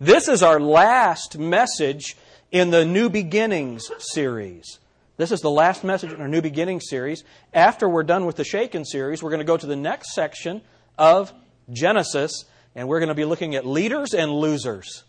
This is our last message in the New Beginnings series. This is the last message in our New Beginnings series. After we're done with the Shaken series, we're going to go to the next section of Genesis, and we're going to be looking at leaders and losers.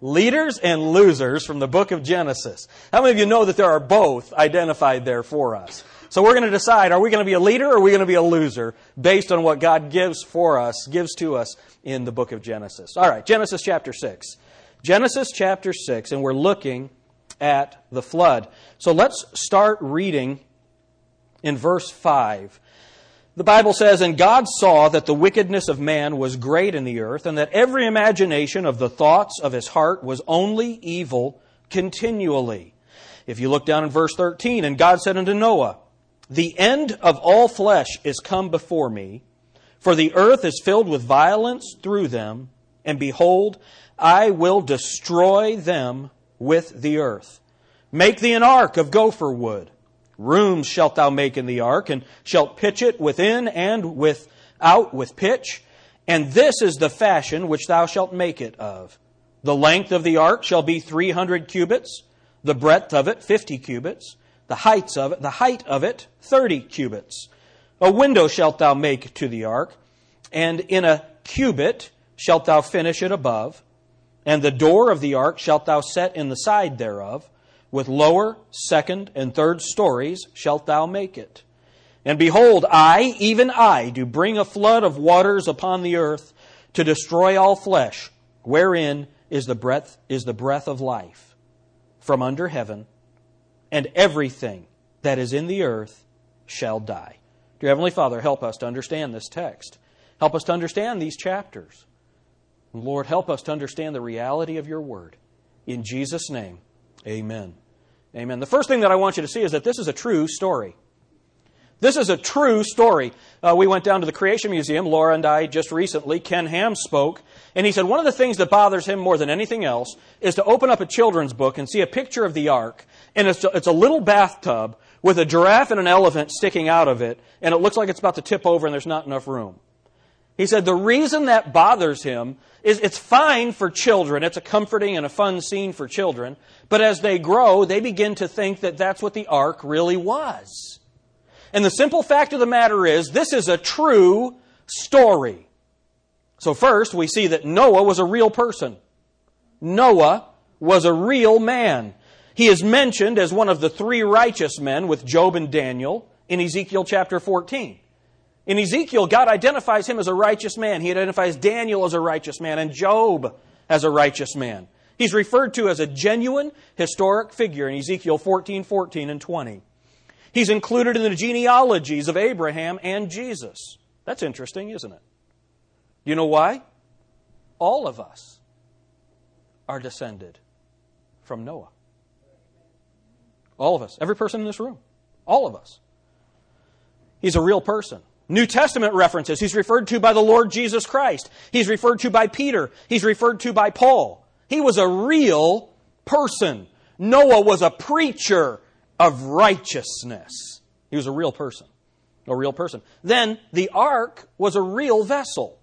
Leaders and losers from the book of Genesis. How many of you know that there are both identified there for us? So we're going to decide are we going to be a leader or are we going to be a loser based on what God gives for us, gives to us in the book of Genesis. All right, Genesis chapter 6. Genesis chapter 6, and we're looking at the flood. So let's start reading in verse 5. The Bible says, And God saw that the wickedness of man was great in the earth, and that every imagination of the thoughts of his heart was only evil continually. If you look down in verse 13, And God said unto Noah, The end of all flesh is come before me, for the earth is filled with violence through them, and behold, I will destroy them with the earth. Make thee an ark of gopher wood. Rooms shalt thou make in the ark, and shalt pitch it within and without with pitch. And this is the fashion which thou shalt make it of. The length of the ark shall be three hundred cubits, the breadth of it fifty cubits, the heights of it, the height of it thirty cubits. A window shalt thou make to the ark, and in a cubit shalt thou finish it above, and the door of the ark shalt thou set in the side thereof with lower, second, and third stories shalt thou make it. And behold, I, even I, do bring a flood of waters upon the earth to destroy all flesh, wherein is the breath is the breath of life from under heaven, and everything that is in the earth shall die. Dear Heavenly Father, help us to understand this text. Help us to understand these chapters. Lord, help us to understand the reality of your word. In Jesus' name. Amen. Amen. The first thing that I want you to see is that this is a true story. This is a true story. Uh, we went down to the Creation Museum, Laura and I just recently. Ken Ham spoke, and he said one of the things that bothers him more than anything else is to open up a children's book and see a picture of the ark, and it's, it's a little bathtub with a giraffe and an elephant sticking out of it, and it looks like it's about to tip over and there's not enough room. He said the reason that bothers him is it's fine for children. It's a comforting and a fun scene for children. But as they grow, they begin to think that that's what the ark really was. And the simple fact of the matter is, this is a true story. So first, we see that Noah was a real person. Noah was a real man. He is mentioned as one of the three righteous men with Job and Daniel in Ezekiel chapter 14. In Ezekiel, God identifies him as a righteous man. He identifies Daniel as a righteous man and Job as a righteous man. He's referred to as a genuine historic figure in Ezekiel 14, 14, and 20. He's included in the genealogies of Abraham and Jesus. That's interesting, isn't it? You know why? All of us are descended from Noah. All of us. Every person in this room. All of us. He's a real person. New Testament references. He's referred to by the Lord Jesus Christ. He's referred to by Peter. He's referred to by Paul. He was a real person. Noah was a preacher of righteousness. He was a real person. A real person. Then the ark was a real vessel.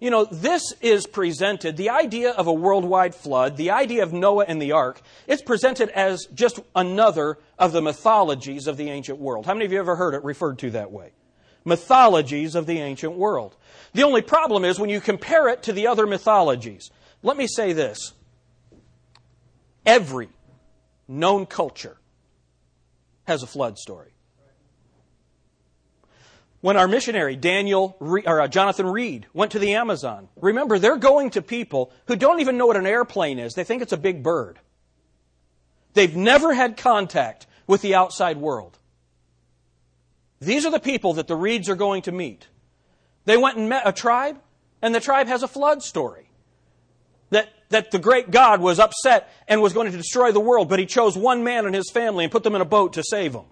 You know, this is presented, the idea of a worldwide flood, the idea of Noah and the ark, it's presented as just another of the mythologies of the ancient world. How many of you ever heard it referred to that way? Mythologies of the ancient world. The only problem is when you compare it to the other mythologies. Let me say this every known culture has a flood story. When our missionary Daniel or uh, Jonathan Reed went to the Amazon, remember they're going to people who don't even know what an airplane is. They think it's a big bird. They've never had contact with the outside world. These are the people that the Reeds are going to meet. They went and met a tribe, and the tribe has a flood story. That, that the great God was upset and was going to destroy the world, but he chose one man and his family and put them in a boat to save them.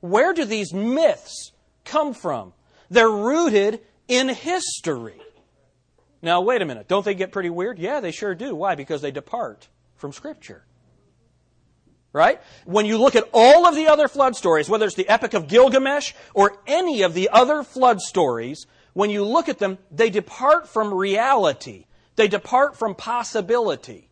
Where do these myths come from? They're rooted in history. Now, wait a minute. Don't they get pretty weird? Yeah, they sure do. Why? Because they depart from Scripture right? When you look at all of the other flood stories, whether it's the Epic of Gilgamesh or any of the other flood stories, when you look at them, they depart from reality. They depart from possibility.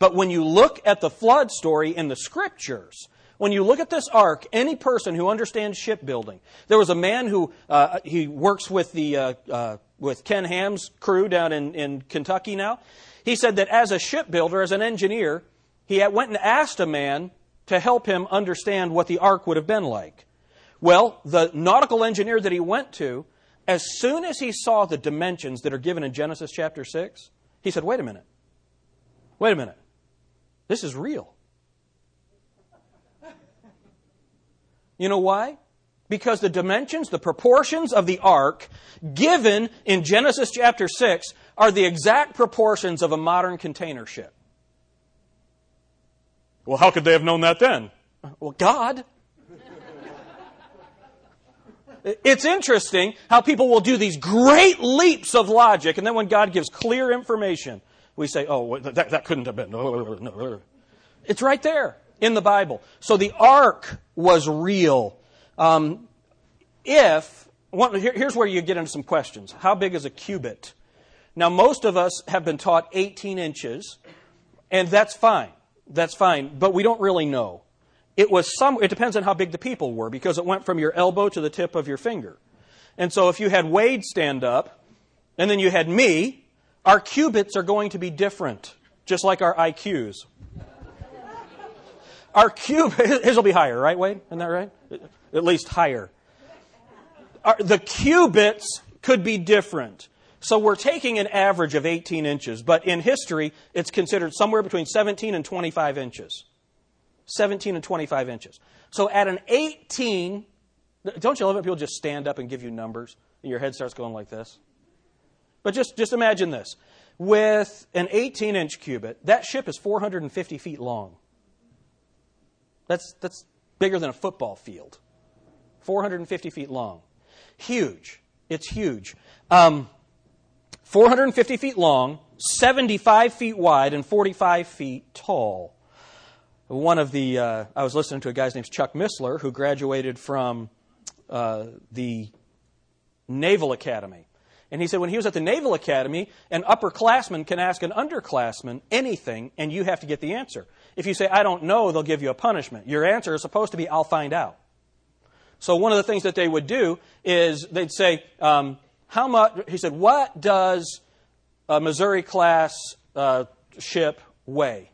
But when you look at the flood story in the scriptures, when you look at this ark, any person who understands shipbuilding, there was a man who uh, he works with the uh, uh, with Ken Ham's crew down in, in Kentucky now. He said that as a shipbuilder, as an engineer, he went and asked a man to help him understand what the ark would have been like. Well, the nautical engineer that he went to, as soon as he saw the dimensions that are given in Genesis chapter 6, he said, Wait a minute. Wait a minute. This is real. You know why? Because the dimensions, the proportions of the ark given in Genesis chapter 6 are the exact proportions of a modern container ship. Well, how could they have known that then? Well, God. It's interesting how people will do these great leaps of logic, and then when God gives clear information, we say, oh, that, that couldn't have been. It's right there in the Bible. So the ark was real. Um, if, one, here, here's where you get into some questions. How big is a cubit? Now, most of us have been taught 18 inches, and that's fine. That's fine, but we don't really know. It was some, it depends on how big the people were because it went from your elbow to the tip of your finger. And so if you had Wade stand up, and then you had me, our cubits are going to be different, just like our IQs. Our cube, his will be higher, right, Wade? Isn't that right? At least higher. Our, the cubits could be different. So we're taking an average of 18 inches, but in history, it's considered somewhere between 17 and 25 inches. 17 and 25 inches. So at an 18, don't you love it? People just stand up and give you numbers, and your head starts going like this. But just, just imagine this. With an 18 inch cubit, that ship is 450 feet long. That's, that's bigger than a football field. 450 feet long. Huge. It's huge. Um, 450 feet long, 75 feet wide, and 45 feet tall. One of the, uh, I was listening to a guy named Chuck Missler who graduated from uh, the Naval Academy. And he said when he was at the Naval Academy, an upperclassman can ask an underclassman anything, and you have to get the answer. If you say, I don't know, they'll give you a punishment. Your answer is supposed to be, I'll find out. So one of the things that they would do is they'd say, um, how much, he said, what does a Missouri class uh, ship weigh?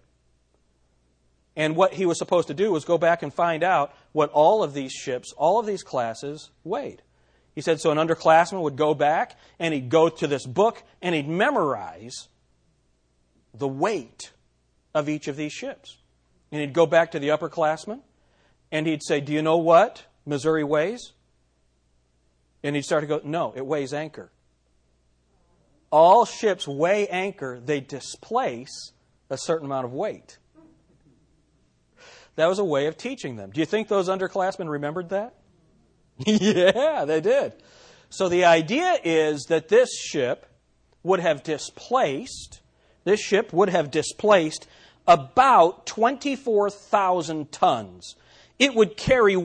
And what he was supposed to do was go back and find out what all of these ships, all of these classes weighed. He said, so an underclassman would go back and he'd go to this book and he'd memorize the weight of each of these ships. And he'd go back to the upperclassmen and he'd say, Do you know what Missouri weighs? And he'd start to go, No, it weighs anchor. All ships weigh anchor, they displace a certain amount of weight. That was a way of teaching them. Do you think those underclassmen remembered that? yeah, they did. So the idea is that this ship would have displaced, this ship would have displaced about 24,000 tons. It would carry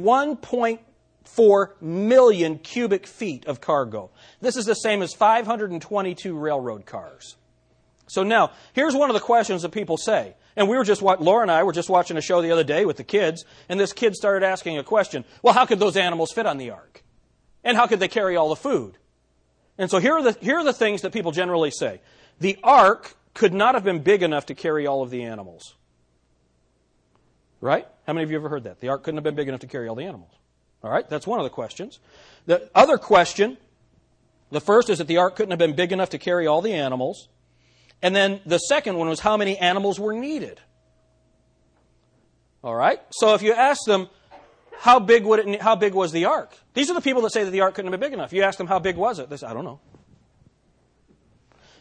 1.4 million cubic feet of cargo. This is the same as 522 railroad cars. So now, here's one of the questions that people say. And we were just, Laura and I were just watching a show the other day with the kids, and this kid started asking a question. Well, how could those animals fit on the ark? And how could they carry all the food? And so here are the, here are the things that people generally say. The ark could not have been big enough to carry all of the animals. Right? How many of you ever heard that? The ark couldn't have been big enough to carry all the animals. All right, that's one of the questions. The other question, the first is that the ark couldn't have been big enough to carry all the animals. And then the second one was how many animals were needed. All right? So if you ask them, how big would it, how big was the ark? These are the people that say that the ark couldn't have been big enough. You ask them how big was it? They say, I don't know.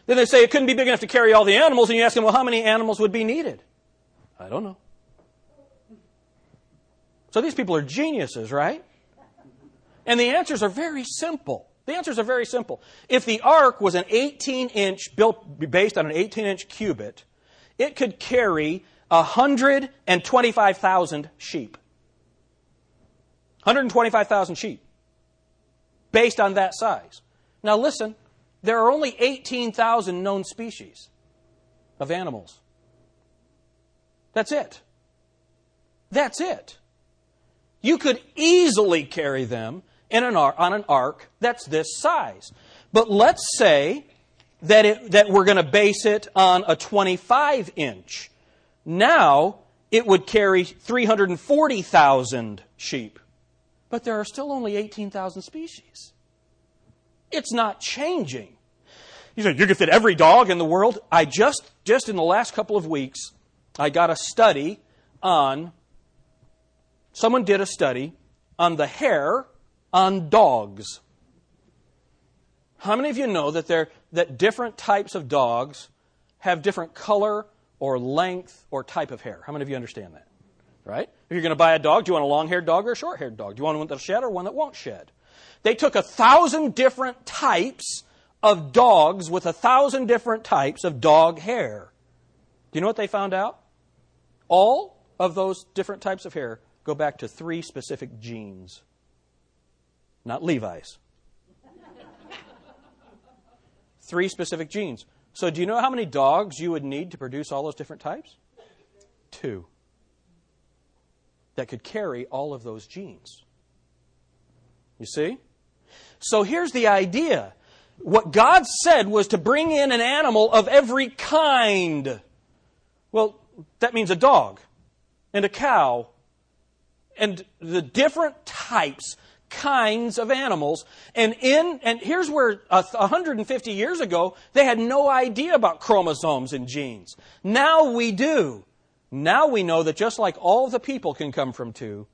Then they say it couldn't be big enough to carry all the animals, and you ask them, well, how many animals would be needed? I don't know. So these people are geniuses, right? And the answers are very simple. The answers are very simple. If the ark was an 18 inch, built based on an 18 inch cubit, it could carry 125,000 sheep. 125,000 sheep. Based on that size. Now listen, there are only 18,000 known species of animals. That's it. That's it. You could easily carry them in an on an ark that's this size. But let's say that, it, that we're going to base it on a 25 inch. Now, it would carry 340,000 sheep. But there are still only 18,000 species. It's not changing. You say, you can fit every dog in the world? I just, just in the last couple of weeks, I got a study on, someone did a study on the hair on dogs. How many of you know that, there, that different types of dogs have different color or length or type of hair? How many of you understand that? Right? If you're going to buy a dog, do you want a long haired dog or a short haired dog? Do you want one that'll shed or one that won't shed? They took a thousand different types of dogs with a thousand different types of dog hair. Do you know what they found out? All of those different types of hair go back to three specific genes, not Levi's. three specific genes. So, do you know how many dogs you would need to produce all those different types? Two. That could carry all of those genes. You see? So, here's the idea what God said was to bring in an animal of every kind. Well, that means a dog and a cow and the different types kinds of animals and in and here's where uh, 150 years ago they had no idea about chromosomes and genes now we do now we know that just like all the people can come from two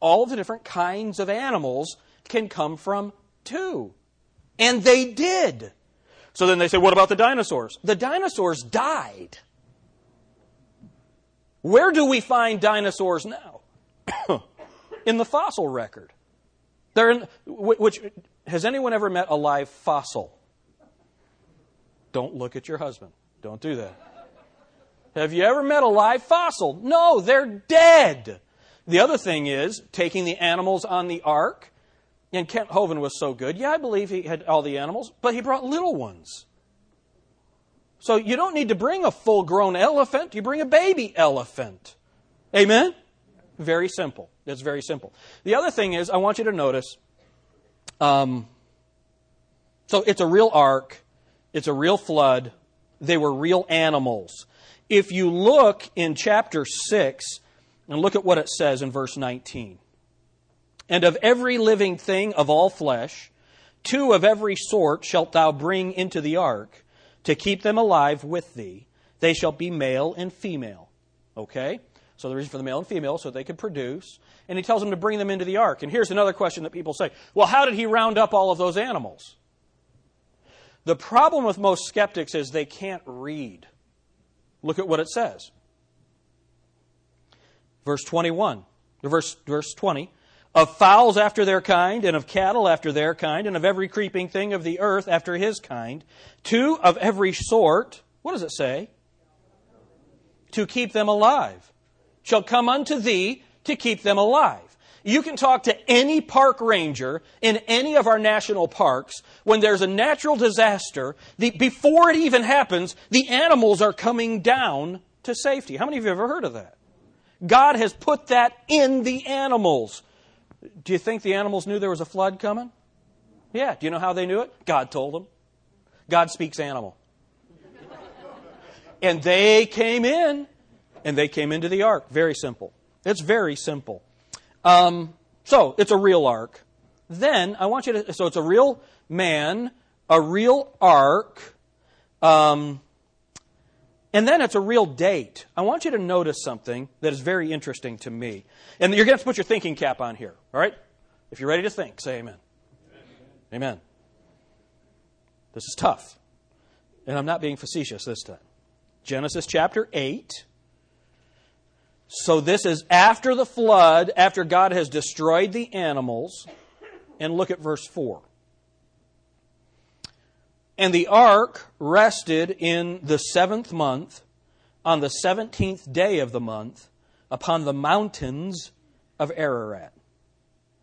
all the different kinds of animals can come from two and they did. So then they say, what about the dinosaurs? The dinosaurs died. Where do we find dinosaurs now? in the fossil record. They're in, which, has anyone ever met a live fossil? Don't look at your husband. Don't do that. Have you ever met a live fossil? No, they're dead. The other thing is taking the animals on the ark and Kent Hovind was so good. Yeah, I believe he had all the animals, but he brought little ones. So you don't need to bring a full grown elephant, you bring a baby elephant. Amen? Very simple. It's very simple. The other thing is, I want you to notice um, so it's a real ark, it's a real flood, they were real animals. If you look in chapter 6 and look at what it says in verse 19 and of every living thing of all flesh, two of every sort shalt thou bring into the ark, to keep them alive with thee. They shall be male and female. Okay? So the reason for the male and female, so they could produce. And he tells them to bring them into the ark. And here's another question that people say well, how did he round up all of those animals? The problem with most skeptics is they can't read. Look at what it says. Verse 21, verse, verse 20 of fowls after their kind, and of cattle after their kind, and of every creeping thing of the earth after his kind, two of every sort, what does it say? To keep them alive, shall come unto thee to keep them alive. You can talk to any park ranger in any of our national parks. When there's a natural disaster, the, before it even happens, the animals are coming down to safety. How many of you have ever heard of that? God has put that in the animals. Do you think the animals knew there was a flood coming? Yeah. Do you know how they knew it? God told them. God speaks animal. and they came in, and they came into the ark. Very simple. It's very simple. Um, so, it's a real ark. Then, I want you to, so it's a real man, a real ark. Um, and then it's a real date. I want you to notice something that is very interesting to me. And you're going to have to put your thinking cap on here, all right? If you're ready to think, say amen. Amen. amen. This is tough. And I'm not being facetious this time. Genesis chapter 8. So this is after the flood, after God has destroyed the animals. And look at verse 4. And the ark rested in the seventh month, on the seventeenth day of the month, upon the mountains of Ararat.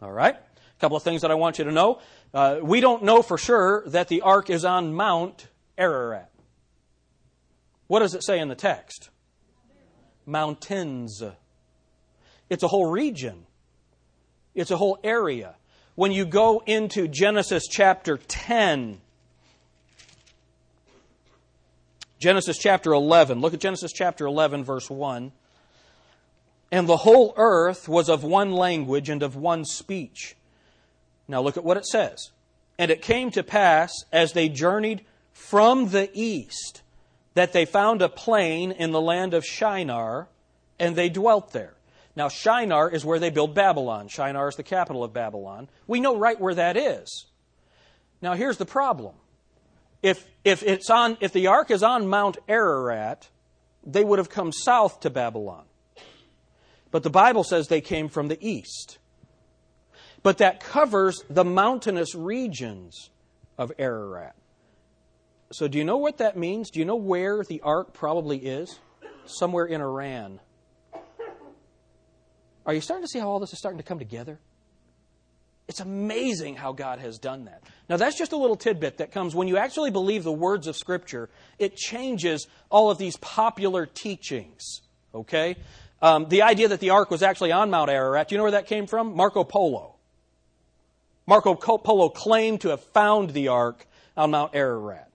All right? A couple of things that I want you to know. Uh, we don't know for sure that the ark is on Mount Ararat. What does it say in the text? Mountains. It's a whole region, it's a whole area. When you go into Genesis chapter 10, Genesis chapter 11, look at Genesis chapter 11, verse 1. And the whole earth was of one language and of one speech. Now look at what it says. And it came to pass as they journeyed from the east that they found a plain in the land of Shinar, and they dwelt there. Now, Shinar is where they build Babylon. Shinar is the capital of Babylon. We know right where that is. Now, here's the problem. If, if, it's on, if the ark is on Mount Ararat, they would have come south to Babylon. But the Bible says they came from the east. But that covers the mountainous regions of Ararat. So, do you know what that means? Do you know where the ark probably is? Somewhere in Iran. Are you starting to see how all this is starting to come together? It's amazing how God has done that. Now, that's just a little tidbit that comes when you actually believe the words of Scripture, it changes all of these popular teachings. Okay? Um, the idea that the ark was actually on Mount Ararat, do you know where that came from? Marco Polo. Marco Polo claimed to have found the ark on Mount Ararat,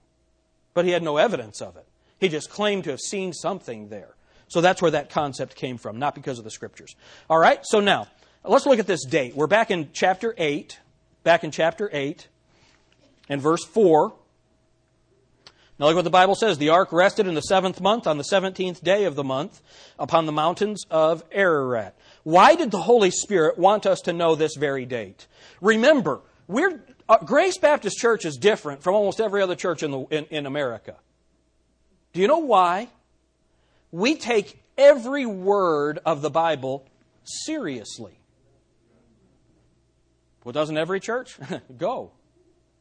but he had no evidence of it. He just claimed to have seen something there. So that's where that concept came from, not because of the scriptures. All right, so now let's look at this date. We're back in chapter 8, back in chapter 8 and verse 4. Now look what the Bible says. The ark rested in the seventh month on the seventeenth day of the month upon the mountains of Ararat. Why did the Holy Spirit want us to know this very date? Remember, we're, uh, Grace Baptist Church is different from almost every other church in, the, in, in America. Do you know why? We take every word of the Bible seriously. Well, doesn't every church? Go.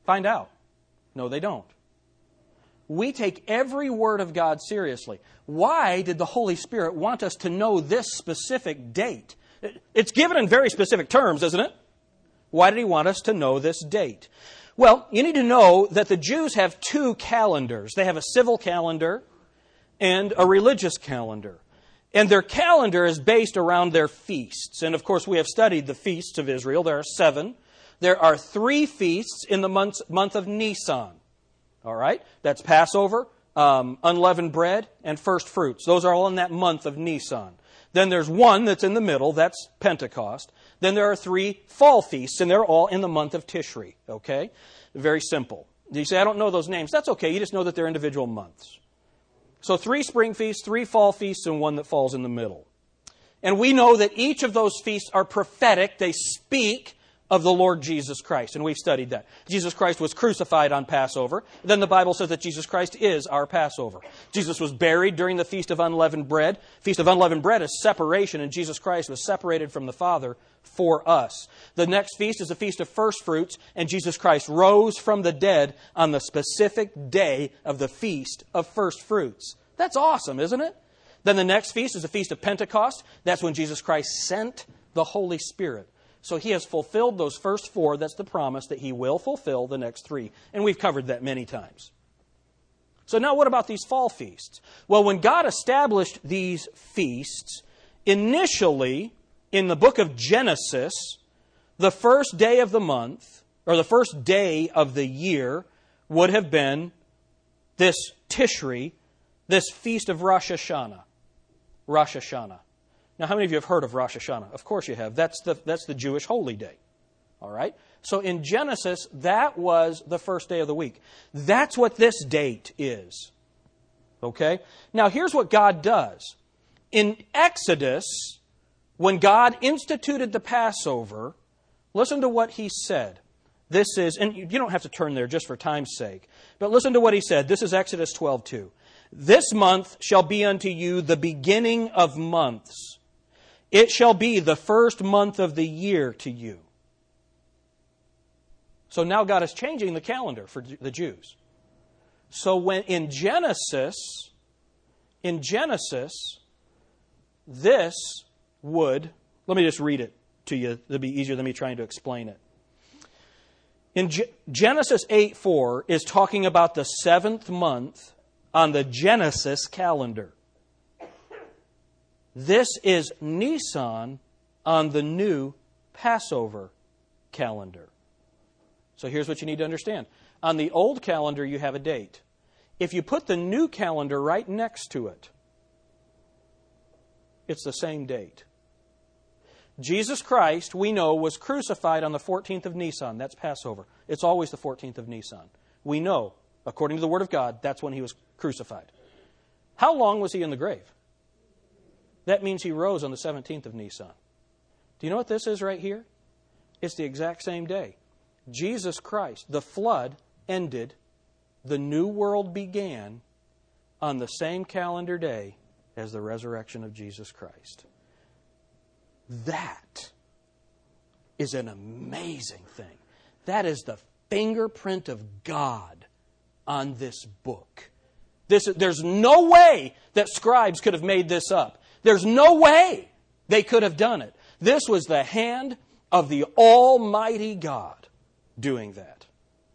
Find out. No, they don't. We take every word of God seriously. Why did the Holy Spirit want us to know this specific date? It's given in very specific terms, isn't it? Why did he want us to know this date? Well, you need to know that the Jews have two calendars. They have a civil calendar and a religious calendar. And their calendar is based around their feasts. And of course, we have studied the feasts of Israel. There are seven. There are three feasts in the month, month of Nisan. All right? That's Passover, um, unleavened bread, and first fruits. Those are all in that month of Nisan. Then there's one that's in the middle, that's Pentecost. Then there are three fall feasts, and they're all in the month of Tishri. Okay? Very simple. You say, I don't know those names. That's okay. You just know that they're individual months. So three spring feasts, three fall feasts, and one that falls in the middle. And we know that each of those feasts are prophetic. They speak of the Lord Jesus Christ. And we've studied that. Jesus Christ was crucified on Passover. Then the Bible says that Jesus Christ is our Passover. Jesus was buried during the Feast of Unleavened Bread. Feast of Unleavened Bread is separation, and Jesus Christ was separated from the Father for us. The next feast is the Feast of First Fruits, and Jesus Christ rose from the dead on the specific day of the Feast of First Fruits. That's awesome, isn't it? Then the next feast is the Feast of Pentecost. That's when Jesus Christ sent the Holy Spirit. So he has fulfilled those first four. That's the promise that he will fulfill the next three. And we've covered that many times. So now what about these fall feasts? Well, when God established these feasts, initially in the book of Genesis, the first day of the month, or the first day of the year, would have been this Tishri, this feast of Rosh Hashanah. Rosh Hashanah. Now, how many of you have heard of Rosh Hashanah? Of course you have. That's the, that's the Jewish holy day. All right? So in Genesis, that was the first day of the week. That's what this date is. Okay? Now, here's what God does. In Exodus, when God instituted the Passover, listen to what he said. This is, and you don't have to turn there just for time's sake, but listen to what he said. This is Exodus 12 2. This month shall be unto you the beginning of months. It shall be the first month of the year to you. So now God is changing the calendar for the Jews. So when in Genesis, in Genesis, this would, let me just read it to you. It'll be easier than me trying to explain it. In G- Genesis 8 4 is talking about the seventh month on the Genesis calendar. This is Nisan on the new Passover calendar. So here's what you need to understand. On the old calendar, you have a date. If you put the new calendar right next to it, it's the same date. Jesus Christ, we know, was crucified on the 14th of Nisan. That's Passover. It's always the 14th of Nisan. We know, according to the Word of God, that's when he was crucified. How long was he in the grave? That means he rose on the 17th of Nisan. Do you know what this is right here? It's the exact same day. Jesus Christ, the flood ended, the new world began on the same calendar day as the resurrection of Jesus Christ. That is an amazing thing. That is the fingerprint of God on this book. This, there's no way that scribes could have made this up. There's no way they could have done it. This was the hand of the Almighty God doing that.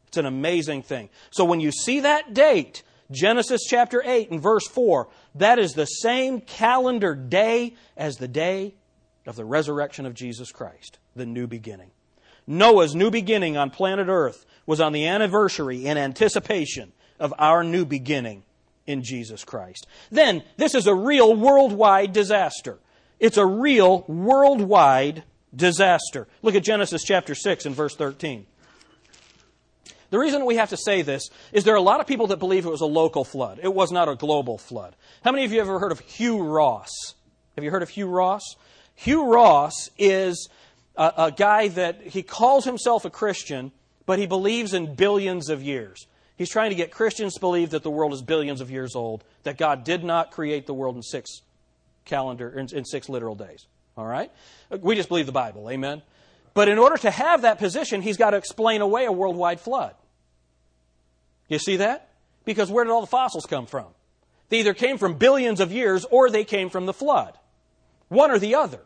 It's an amazing thing. So when you see that date, Genesis chapter 8 and verse 4, that is the same calendar day as the day of the resurrection of Jesus Christ, the new beginning. Noah's new beginning on planet Earth was on the anniversary in anticipation of our new beginning in Jesus Christ. Then, this is a real worldwide disaster. It's a real worldwide disaster. Look at Genesis chapter 6 and verse 13. The reason we have to say this is there are a lot of people that believe it was a local flood. It was not a global flood. How many of you have ever heard of Hugh Ross? Have you heard of Hugh Ross? Hugh Ross is a, a guy that he calls himself a Christian, but he believes in billions of years. He's trying to get Christians to believe that the world is billions of years old, that God did not create the world in six calendar in, in six literal days. All right? We just believe the Bible. Amen. But in order to have that position, he's got to explain away a worldwide flood. You see that? Because where did all the fossils come from? They either came from billions of years or they came from the flood. One or the other.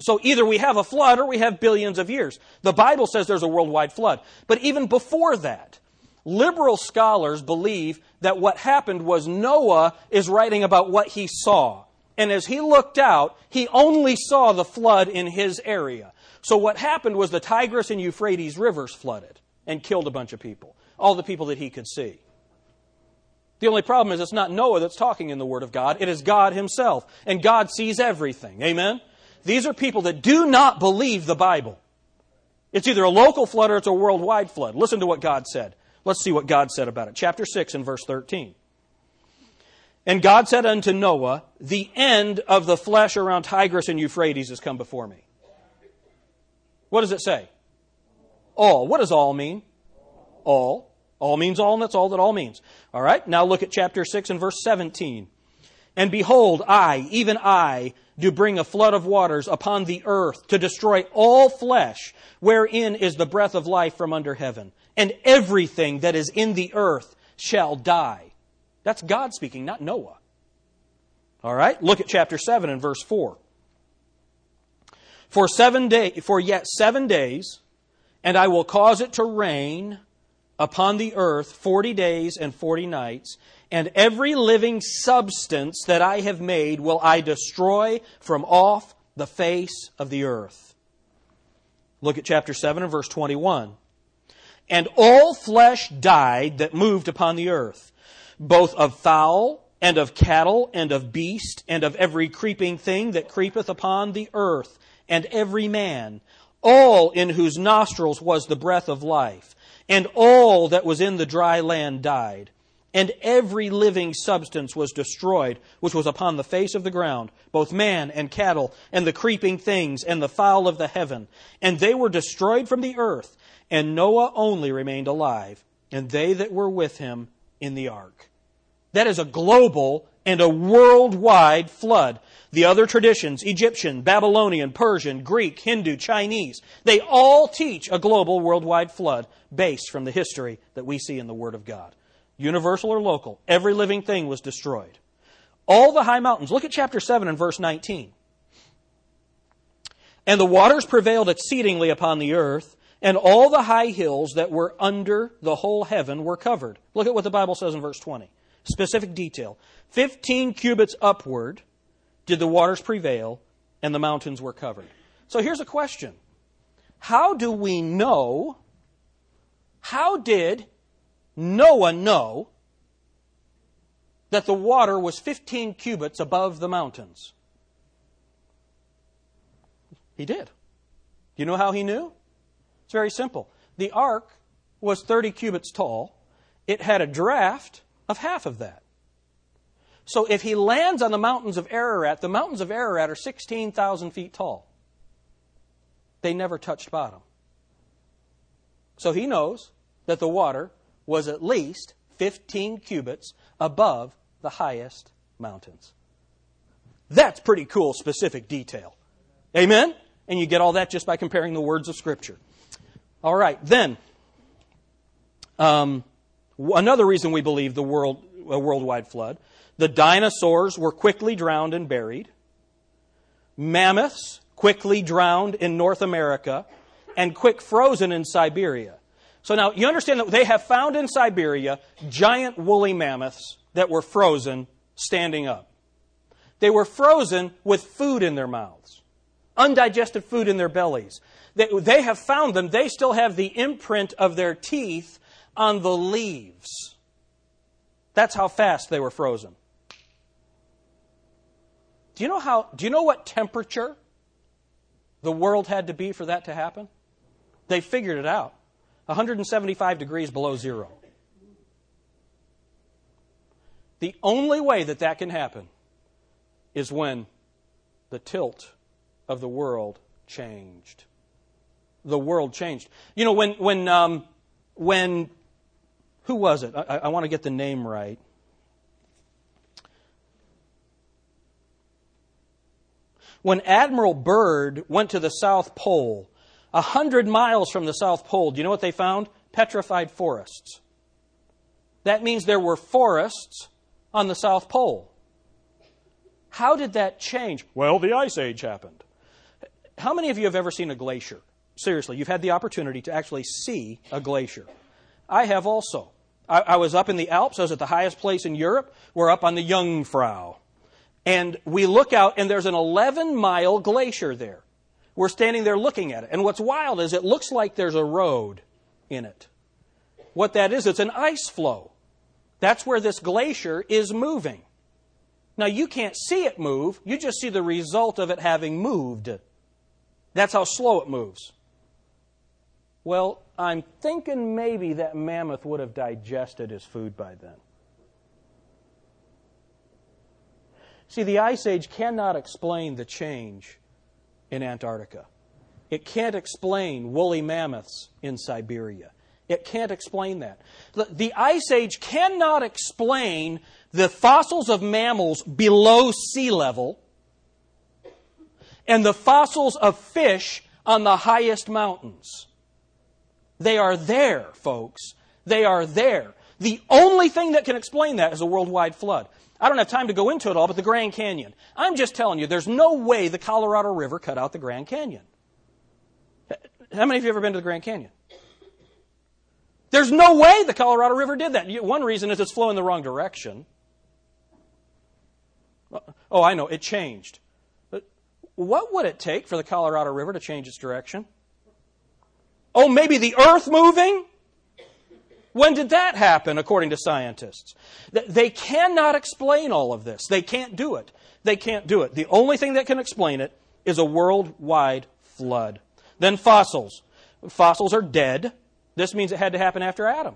So either we have a flood or we have billions of years. The Bible says there's a worldwide flood. But even before that, liberal scholars believe that what happened was Noah is writing about what he saw. And as he looked out, he only saw the flood in his area. So what happened was the Tigris and Euphrates rivers flooded and killed a bunch of people, all the people that he could see. The only problem is it's not Noah that's talking in the Word of God, it is God Himself. And God sees everything. Amen? These are people that do not believe the Bible. It's either a local flood or it's a worldwide flood. Listen to what God said. Let's see what God said about it. Chapter 6 and verse 13. And God said unto Noah, The end of the flesh around Tigris and Euphrates has come before me. What does it say? All. What does all mean? All. All means all, and that's all that all means. All right, now look at chapter 6 and verse 17. And behold, I, even I, do bring a flood of waters upon the earth to destroy all flesh, wherein is the breath of life from under heaven. And everything that is in the earth shall die. That's God speaking, not Noah. All right, look at chapter 7 and verse 4. For seven day, for yet seven days, and I will cause it to rain upon the earth forty days and forty nights, and every living substance that I have made will I destroy from off the face of the earth. Look at chapter 7 and verse 21. And all flesh died that moved upon the earth, both of fowl and of cattle and of beast and of every creeping thing that creepeth upon the earth, and every man, all in whose nostrils was the breath of life and all that was in the dry land died. And every living substance was destroyed, which was upon the face of the ground, both man and cattle, and the creeping things, and the fowl of the heaven. And they were destroyed from the earth, and Noah only remained alive, and they that were with him in the ark. That is a global and a worldwide flood. The other traditions, Egyptian, Babylonian, Persian, Greek, Hindu, Chinese, they all teach a global worldwide flood based from the history that we see in the Word of God. Universal or local, every living thing was destroyed. All the high mountains, look at chapter 7 and verse 19. And the waters prevailed exceedingly upon the earth, and all the high hills that were under the whole heaven were covered. Look at what the Bible says in verse 20. Specific detail. Fifteen cubits upward did the waters prevail, and the mountains were covered. So here's a question How do we know? How did Noah know that the water was 15 cubits above the mountains? He did. Do you know how he knew? It's very simple. The ark was 30 cubits tall, it had a draft of half of that. So if he lands on the mountains of Ararat, the mountains of Ararat are 16,000 feet tall. They never touched bottom. So he knows that the water was at least 15 cubits above the highest mountains. That's pretty cool, specific detail. Amen? And you get all that just by comparing the words of Scripture. All right, then, um, another reason we believe the world, a worldwide flood the dinosaurs were quickly drowned and buried. Mammoths quickly drowned in North America and quick frozen in Siberia. So now you understand that they have found in Siberia giant woolly mammoths that were frozen standing up. They were frozen with food in their mouths, undigested food in their bellies. They, they have found them. They still have the imprint of their teeth on the leaves. That's how fast they were frozen. Do you know how do you know what temperature the world had to be for that to happen? They figured it out. 175 degrees below zero. The only way that that can happen is when the tilt of the world changed. The world changed. You know, when, when, um, when, who was it? I, I want to get the name right. When Admiral Byrd went to the South Pole, a hundred miles from the South Pole, do you know what they found? Petrified forests. That means there were forests on the South Pole. How did that change? Well, the Ice Age happened. How many of you have ever seen a glacier? Seriously, you've had the opportunity to actually see a glacier. I have also. I, I was up in the Alps. I was at the highest place in Europe. We're up on the Jungfrau. And we look out, and there's an 11 mile glacier there. We're standing there looking at it. And what's wild is it looks like there's a road in it. What that is, it's an ice flow. That's where this glacier is moving. Now, you can't see it move, you just see the result of it having moved. That's how slow it moves. Well, I'm thinking maybe that mammoth would have digested his food by then. See, the Ice Age cannot explain the change in Antarctica. It can't explain woolly mammoths in Siberia. It can't explain that. The Ice Age cannot explain the fossils of mammals below sea level and the fossils of fish on the highest mountains. They are there, folks. They are there. The only thing that can explain that is a worldwide flood. I don't have time to go into it all, but the Grand Canyon. I'm just telling you, there's no way the Colorado River cut out the Grand Canyon. How many of you ever been to the Grand Canyon? There's no way the Colorado River did that. One reason is it's flowing the wrong direction. Oh, I know, it changed. But what would it take for the Colorado River to change its direction? Oh, maybe the earth moving? When did that happen, according to scientists? They cannot explain all of this. They can't do it. They can't do it. The only thing that can explain it is a worldwide flood. Then fossils. Fossils are dead. This means it had to happen after Adam.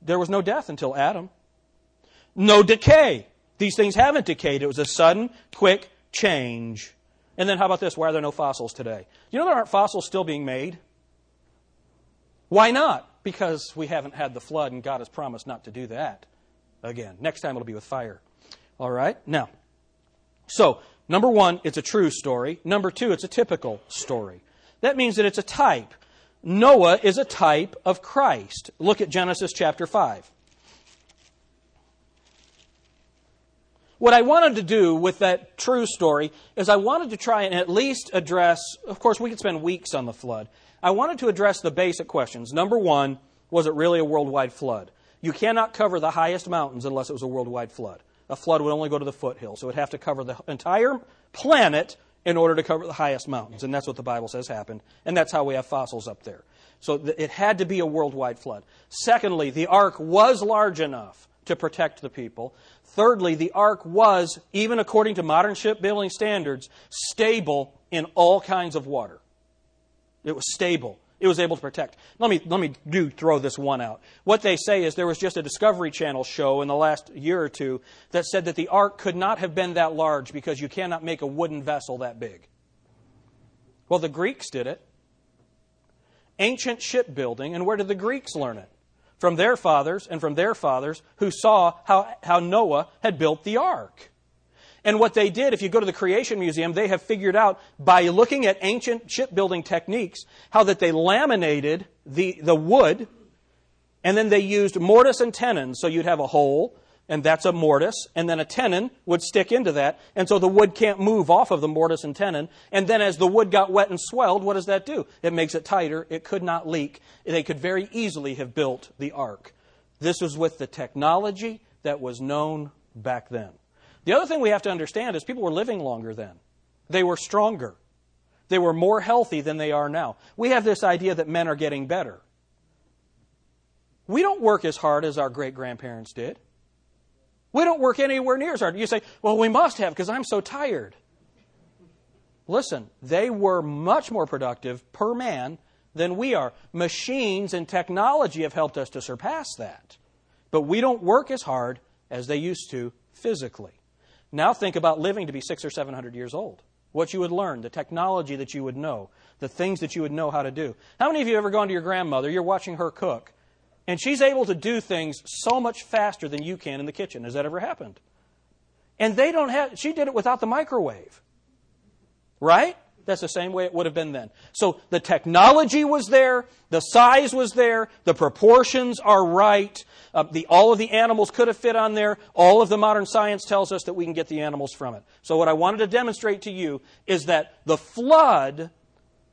There was no death until Adam. No decay. These things haven't decayed. It was a sudden, quick change. And then how about this? Why are there no fossils today? You know there aren't fossils still being made? Why not? Because we haven't had the flood and God has promised not to do that again. Next time it'll be with fire. All right? Now, so, number one, it's a true story. Number two, it's a typical story. That means that it's a type. Noah is a type of Christ. Look at Genesis chapter 5. what I wanted to do with that true story is I wanted to try and at least address, of course, we could spend weeks on the flood. I wanted to address the basic questions. Number one, was it really a worldwide flood? You cannot cover the highest mountains unless it was a worldwide flood. A flood would only go to the foothills. So it would have to cover the entire planet in order to cover the highest mountains. And that's what the Bible says happened. And that's how we have fossils up there. So it had to be a worldwide flood. Secondly, the ark was large enough to protect the people. Thirdly, the ark was, even according to modern shipbuilding standards, stable in all kinds of water. It was stable. It was able to protect. Let me, let me do throw this one out. What they say is there was just a Discovery Channel show in the last year or two that said that the ark could not have been that large because you cannot make a wooden vessel that big. Well, the Greeks did it. Ancient shipbuilding, and where did the Greeks learn it? From their fathers and from their fathers who saw how, how Noah had built the ark. And what they did, if you go to the Creation Museum, they have figured out by looking at ancient shipbuilding techniques how that they laminated the, the wood and then they used mortise and tenon. So you'd have a hole, and that's a mortise, and then a tenon would stick into that, and so the wood can't move off of the mortise and tenon. And then as the wood got wet and swelled, what does that do? It makes it tighter. It could not leak. They could very easily have built the ark. This was with the technology that was known back then. The other thing we have to understand is people were living longer then. They were stronger. They were more healthy than they are now. We have this idea that men are getting better. We don't work as hard as our great grandparents did. We don't work anywhere near as hard. You say, well, we must have because I'm so tired. Listen, they were much more productive per man than we are. Machines and technology have helped us to surpass that. But we don't work as hard as they used to physically. Now think about living to be six or seven hundred years old. What you would learn, the technology that you would know, the things that you would know how to do. How many of you have ever gone to your grandmother? You're watching her cook, and she's able to do things so much faster than you can in the kitchen. Has that ever happened? And they don't have, she did it without the microwave. Right? That's the same way it would have been then. So the technology was there, the size was there, the proportions are right, uh, the, all of the animals could have fit on there. All of the modern science tells us that we can get the animals from it. So, what I wanted to demonstrate to you is that the flood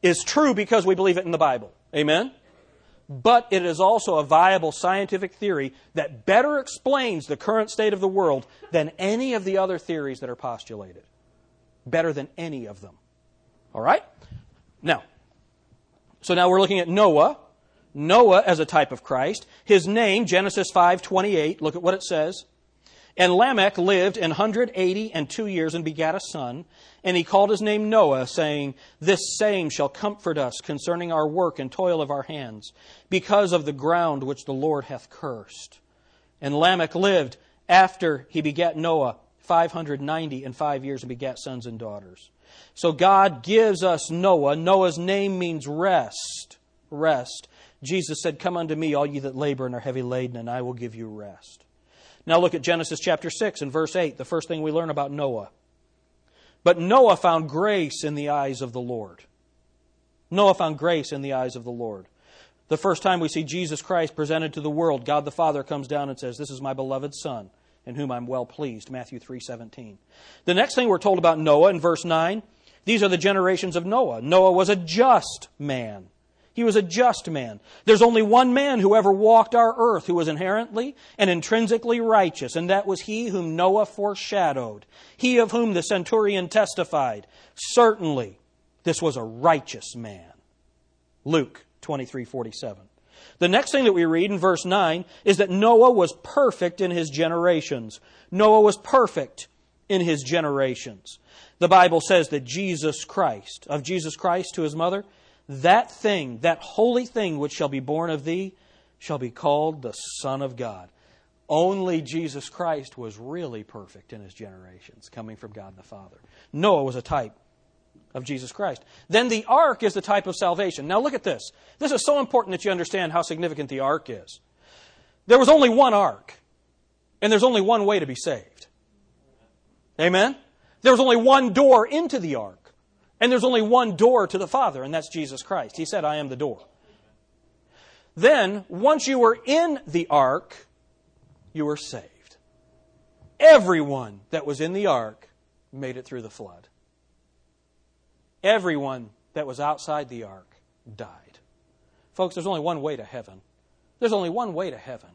is true because we believe it in the Bible. Amen? But it is also a viable scientific theory that better explains the current state of the world than any of the other theories that are postulated. Better than any of them. All right? Now, so now we're looking at Noah Noah as a type of Christ. His name, Genesis 5:28, look at what it says. And Lamech lived an 180 and two years and begat a son, and he called his name Noah, saying, This same shall comfort us concerning our work and toil of our hands, because of the ground which the Lord hath cursed. And Lamech lived after he begat Noah 590 and five years and begat sons and daughters. So God gives us Noah. Noah's name means rest. Rest. Jesus said, Come unto me, all ye that labor and are heavy laden, and I will give you rest. Now look at Genesis chapter 6 and verse 8, the first thing we learn about Noah. But Noah found grace in the eyes of the Lord. Noah found grace in the eyes of the Lord. The first time we see Jesus Christ presented to the world, God the Father comes down and says, This is my beloved Son, in whom I'm well pleased. Matthew 3:17. The next thing we're told about Noah in verse 9, these are the generations of Noah. Noah was a just man. He was a just man. There's only one man who ever walked our earth who was inherently and intrinsically righteous, and that was he whom Noah foreshadowed, he of whom the centurion testified. Certainly, this was a righteous man. Luke 23:47. The next thing that we read in verse 9 is that Noah was perfect in his generations. Noah was perfect in his generations. The Bible says that Jesus Christ, of Jesus Christ to his mother, that thing, that holy thing which shall be born of thee, shall be called the Son of God. Only Jesus Christ was really perfect in his generations, coming from God the Father. Noah was a type of Jesus Christ. Then the ark is the type of salvation. Now look at this. This is so important that you understand how significant the ark is. There was only one ark, and there's only one way to be saved. Amen? There was only one door into the ark. And there's only one door to the Father, and that's Jesus Christ. He said, I am the door. Then, once you were in the ark, you were saved. everyone that was in the ark made it through the flood. Everyone that was outside the ark died. Folks, there's only one way to heaven. There's only one way to heaven,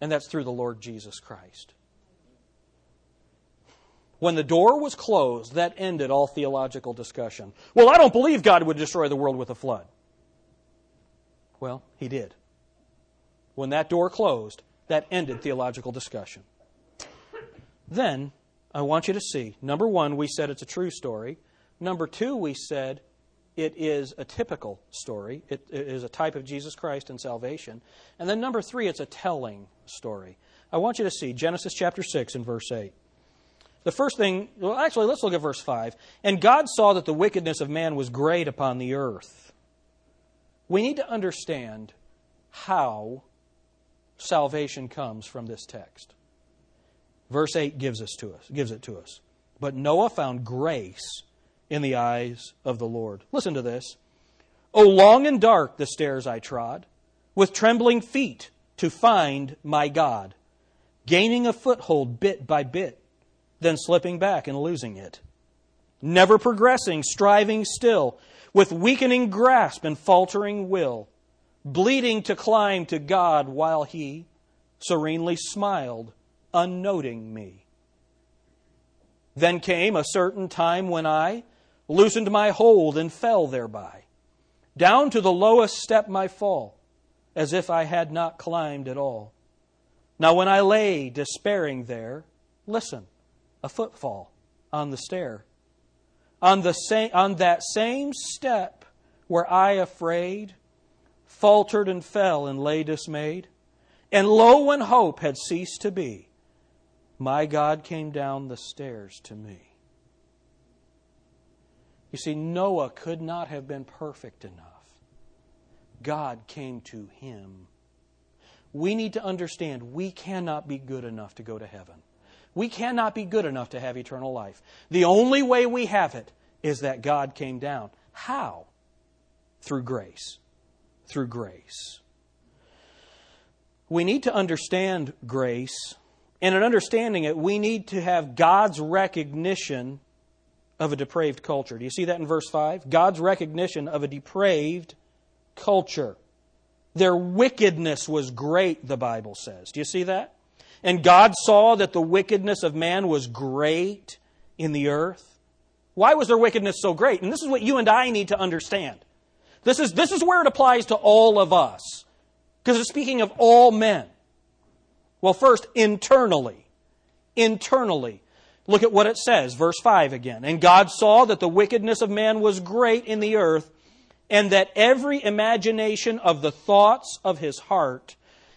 and that's through the Lord Jesus Christ. When the door was closed, that ended all theological discussion. Well, I don't believe God would destroy the world with a flood. Well, He did. When that door closed, that ended theological discussion. Then, I want you to see number one, we said it's a true story. Number two, we said it is a typical story. It, it is a type of Jesus Christ and salvation. And then number three, it's a telling story. I want you to see Genesis chapter 6 and verse 8. The first thing, well, actually, let's look at verse 5. And God saw that the wickedness of man was great upon the earth. We need to understand how salvation comes from this text. Verse 8 gives us to us, gives it to us. But Noah found grace in the eyes of the Lord. Listen to this. O long and dark the stairs I trod, with trembling feet to find my God, gaining a foothold bit by bit, then slipping back and losing it. Never progressing, striving still, with weakening grasp and faltering will, bleeding to climb to God while He serenely smiled, unnoting me. Then came a certain time when I loosened my hold and fell thereby. Down to the lowest step my fall, as if I had not climbed at all. Now, when I lay despairing there, listen, a footfall on the stair. On, the same, on that same step where I, afraid, faltered and fell and lay dismayed, and lo, when hope had ceased to be, my God came down the stairs to me. You see, Noah could not have been perfect enough. God came to him. We need to understand we cannot be good enough to go to heaven. We cannot be good enough to have eternal life. The only way we have it is that God came down. How? Through grace. Through grace. We need to understand grace, and in understanding it, we need to have God's recognition of a depraved culture. Do you see that in verse 5? God's recognition of a depraved culture. Their wickedness was great, the Bible says. Do you see that? And God saw that the wickedness of man was great in the earth. Why was their wickedness so great? And this is what you and I need to understand. This is, this is where it applies to all of us. Because it's speaking of all men. Well, first, internally. Internally. Look at what it says, verse 5 again. And God saw that the wickedness of man was great in the earth, and that every imagination of the thoughts of his heart,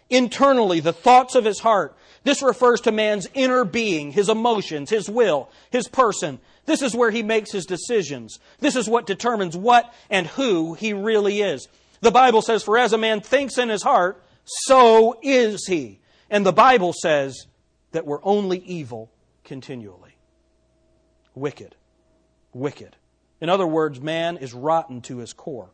internally, the thoughts of his heart, this refers to man's inner being, his emotions, his will, his person. This is where he makes his decisions. This is what determines what and who he really is. The Bible says, For as a man thinks in his heart, so is he. And the Bible says that we're only evil continually. Wicked. Wicked. In other words, man is rotten to his core.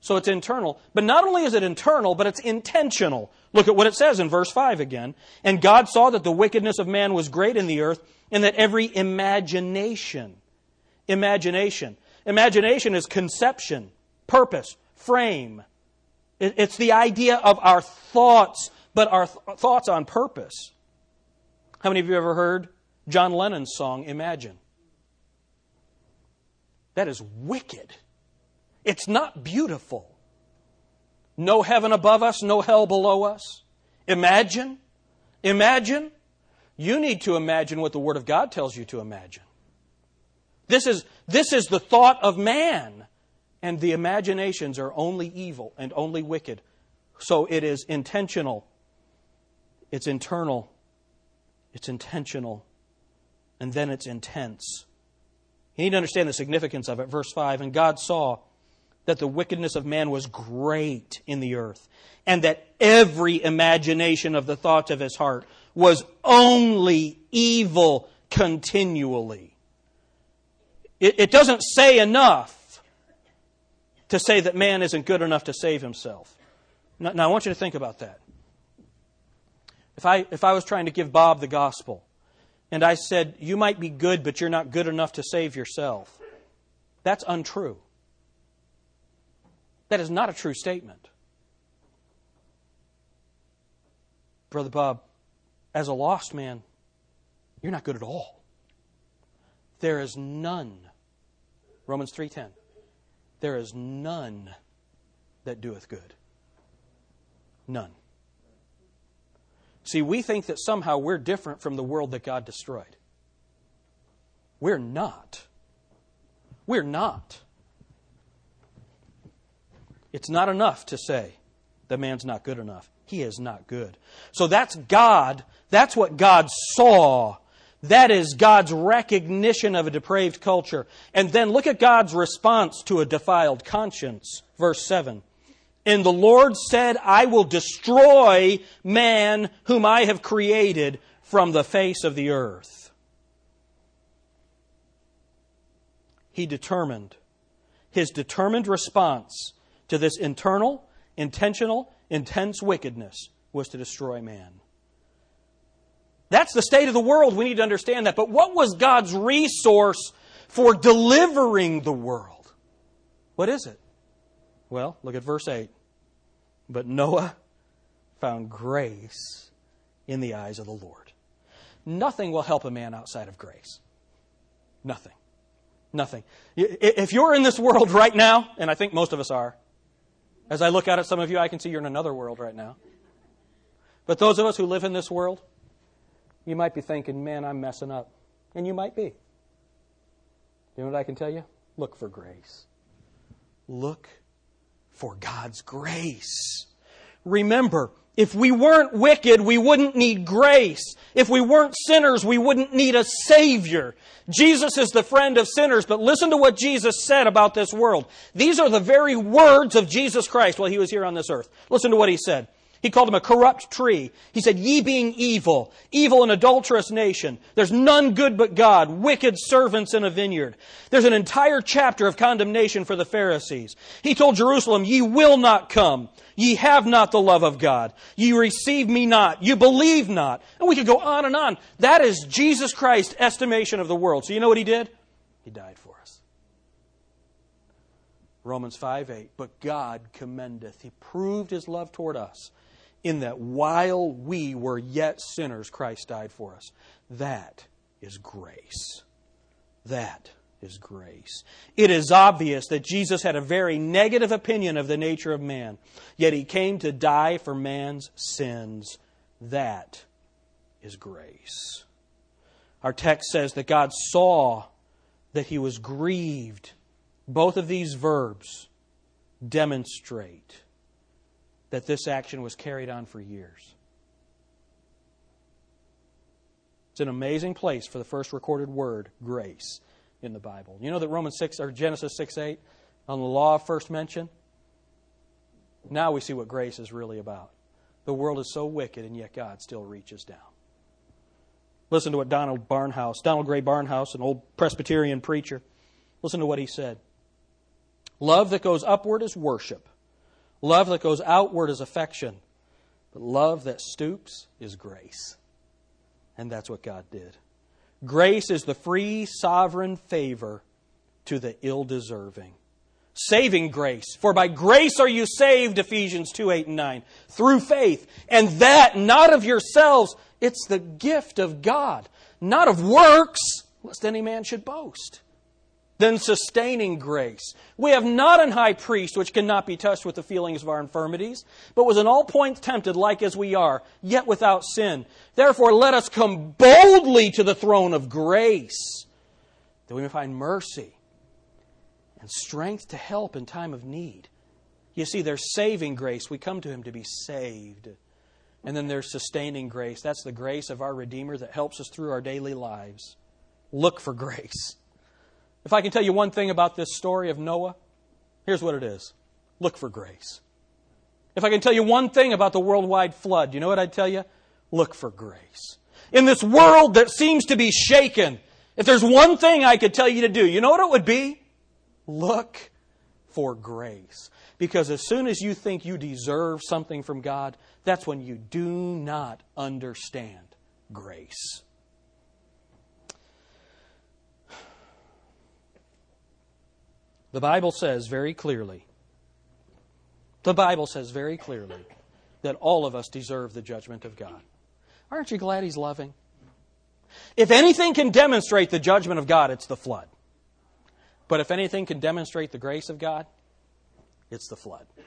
So it's internal. But not only is it internal, but it's intentional. Look at what it says in verse 5 again. And God saw that the wickedness of man was great in the earth, and that every imagination, imagination, imagination is conception, purpose, frame. It's the idea of our thoughts, but our th- thoughts on purpose. How many of you ever heard John Lennon's song, Imagine? That is wicked. It's not beautiful. No heaven above us, no hell below us. Imagine. Imagine. You need to imagine what the Word of God tells you to imagine. This is, this is the thought of man. And the imaginations are only evil and only wicked. So it is intentional, it's internal, it's intentional, and then it's intense. You need to understand the significance of it. Verse 5 And God saw that the wickedness of man was great in the earth, and that every imagination of the thoughts of his heart was only evil continually. It, it doesn't say enough to say that man isn't good enough to save himself. Now, now I want you to think about that. If I, if I was trying to give Bob the gospel and I said, You might be good, but you're not good enough to save yourself, that's untrue. That is not a true statement. Brother Bob, as a lost man, you're not good at all. There is none. Romans 3:10. There is none that doeth good. None. See, we think that somehow we're different from the world that God destroyed. We're not. We're not. It's not enough to say the man's not good enough. He is not good. So that's God. That's what God saw. That is God's recognition of a depraved culture. And then look at God's response to a defiled conscience. Verse 7. And the Lord said, I will destroy man whom I have created from the face of the earth. He determined. His determined response to this internal, intentional, intense wickedness was to destroy man. That's the state of the world. We need to understand that. But what was God's resource for delivering the world? What is it? Well, look at verse 8. But Noah found grace in the eyes of the Lord. Nothing will help a man outside of grace. Nothing. Nothing. If you're in this world right now, and I think most of us are, as I look out at some of you, I can see you're in another world right now. But those of us who live in this world, you might be thinking, man, I'm messing up. And you might be. You know what I can tell you? Look for grace. Look for God's grace. Remember, if we weren't wicked, we wouldn't need grace. If we weren't sinners, we wouldn't need a Savior. Jesus is the friend of sinners, but listen to what Jesus said about this world. These are the very words of Jesus Christ while he was here on this earth. Listen to what he said. He called them a corrupt tree. He said, Ye being evil, evil and adulterous nation. There's none good but God, wicked servants in a vineyard. There's an entire chapter of condemnation for the Pharisees. He told Jerusalem, Ye will not come. Ye have not the love of God. Ye receive me not. You believe not. And we could go on and on. That is Jesus Christ's estimation of the world. So you know what he did? He died for us. Romans 5 8. But God commendeth. He proved his love toward us in that while we were yet sinners, Christ died for us. That is grace. That is grace. It is obvious that Jesus had a very negative opinion of the nature of man, yet he came to die for man's sins. That is grace. Our text says that God saw that he was grieved. Both of these verbs demonstrate that this action was carried on for years. It's an amazing place for the first recorded word, grace, in the Bible. You know that Romans 6 or Genesis 6 8 on the law first mention? Now we see what grace is really about. The world is so wicked, and yet God still reaches down. Listen to what Donald Barnhouse, Donald Grey Barnhouse, an old Presbyterian preacher, listen to what he said. Love that goes upward is worship. Love that goes outward is affection, but love that stoops is grace. And that's what God did. Grace is the free, sovereign favor to the ill deserving. Saving grace. For by grace are you saved, Ephesians 2 8 and 9, through faith. And that not of yourselves, it's the gift of God, not of works, lest any man should boast than sustaining grace. We have not an high priest which cannot be touched with the feelings of our infirmities, but was in all points tempted like as we are, yet without sin. Therefore, let us come boldly to the throne of grace, that we may find mercy and strength to help in time of need. You see, there's saving grace. We come to Him to be saved. And then there's sustaining grace. That's the grace of our Redeemer that helps us through our daily lives. Look for grace. If I can tell you one thing about this story of Noah, here's what it is look for grace. If I can tell you one thing about the worldwide flood, you know what I'd tell you? Look for grace. In this world that seems to be shaken, if there's one thing I could tell you to do, you know what it would be? Look for grace. Because as soon as you think you deserve something from God, that's when you do not understand grace. The Bible says very clearly, the Bible says very clearly that all of us deserve the judgment of God. Aren't you glad He's loving? If anything can demonstrate the judgment of God, it's the flood. But if anything can demonstrate the grace of God, it's the flood. Do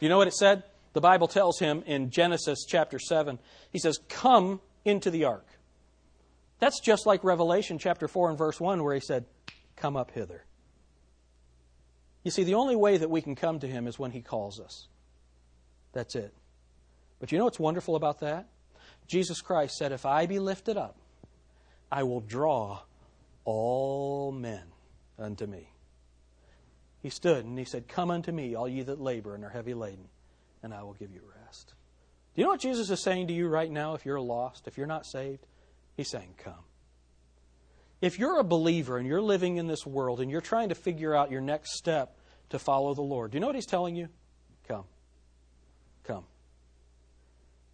you know what it said? The Bible tells him in Genesis chapter 7, he says, Come into the ark. That's just like Revelation chapter 4 and verse 1, where he said, Come up hither. You see, the only way that we can come to him is when he calls us. That's it. But you know what's wonderful about that? Jesus Christ said, If I be lifted up, I will draw all men unto me. He stood and he said, Come unto me, all ye that labor and are heavy laden, and I will give you rest. Do you know what Jesus is saying to you right now if you're lost, if you're not saved? He's saying, Come. If you're a believer and you're living in this world and you're trying to figure out your next step to follow the Lord, do you know what He's telling you? Come. Come.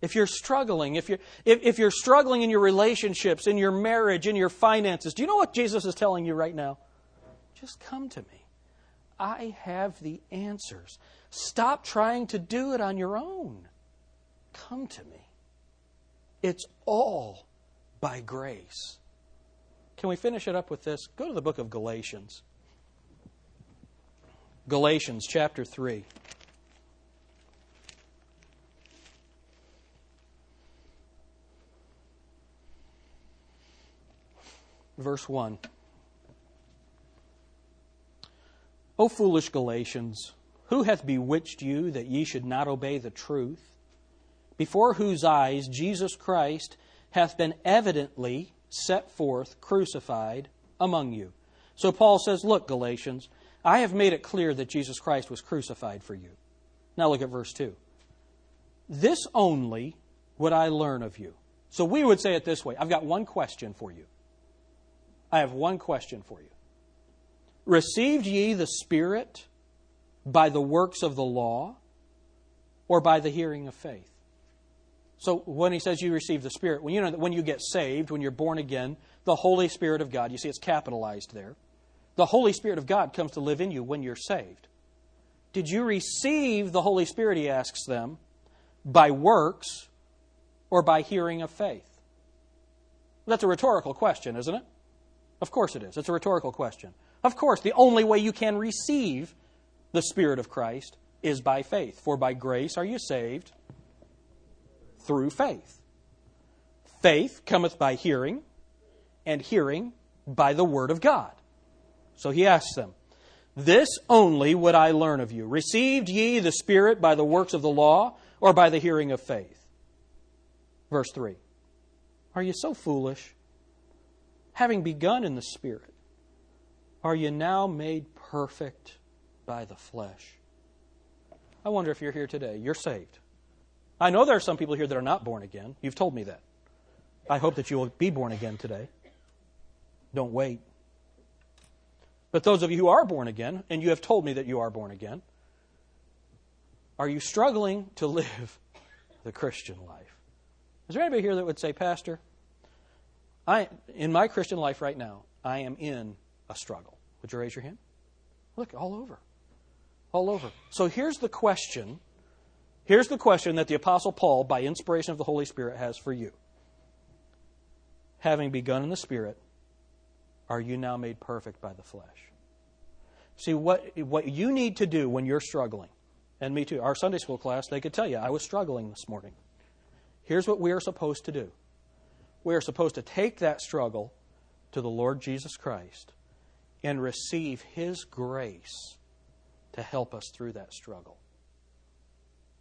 If you're struggling, if you're, if, if you're struggling in your relationships, in your marriage, in your finances, do you know what Jesus is telling you right now? Just come to me. I have the answers. Stop trying to do it on your own. Come to me. It's all by grace. Can we finish it up with this? Go to the book of Galatians. Galatians chapter 3. verse 1. O foolish Galatians, who hath bewitched you that ye should not obey the truth? Before whose eyes Jesus Christ hath been evidently set forth, crucified among you. So Paul says, Look, Galatians, I have made it clear that Jesus Christ was crucified for you. Now look at verse 2. This only would I learn of you. So we would say it this way I've got one question for you. I have one question for you. Received ye the Spirit by the works of the law or by the hearing of faith? So when he says you receive the Spirit, when you know that when you get saved, when you're born again, the Holy Spirit of God, you see it's capitalized there. The Holy Spirit of God comes to live in you when you're saved. Did you receive the Holy Spirit, he asks them, by works or by hearing of faith? That's a rhetorical question, isn't it? Of course it is. It's a rhetorical question. Of course, the only way you can receive the Spirit of Christ is by faith. For by grace are you saved through faith. Faith cometh by hearing, and hearing by the Word of God. So he asks them, This only would I learn of you. Received ye the Spirit by the works of the law, or by the hearing of faith? Verse 3. Are you so foolish? having begun in the Spirit, are you now made perfect by the flesh? I wonder if you're here today. You're saved. I know there are some people here that are not born again. You've told me that. I hope that you will be born again today. Don't wait. But those of you who are born again, and you have told me that you are born again, are you struggling to live the Christian life? Is there anybody here that would say, Pastor, I, in my Christian life right now, I am in a struggle. Would you raise your hand? Look, all over. All over. So here's the question. Here's the question that the Apostle Paul, by inspiration of the Holy Spirit, has for you. Having begun in the Spirit, are you now made perfect by the flesh? See, what, what you need to do when you're struggling, and me too, our Sunday school class, they could tell you, I was struggling this morning. Here's what we are supposed to do we are supposed to take that struggle to the Lord Jesus Christ and receive His grace to help us through that struggle.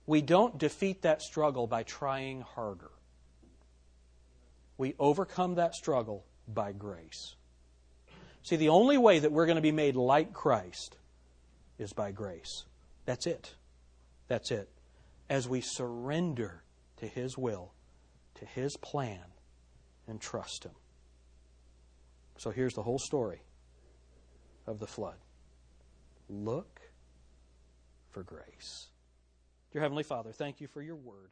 We don't defeat that struggle by trying harder. We overcome that struggle by grace. See, the only way that we're going to be made like Christ is by grace. That's it. That's it. As we surrender to His will, to His plan, and trust Him. So here's the whole story of the flood. Look for grace. Dear Heavenly Father, thank you for your word.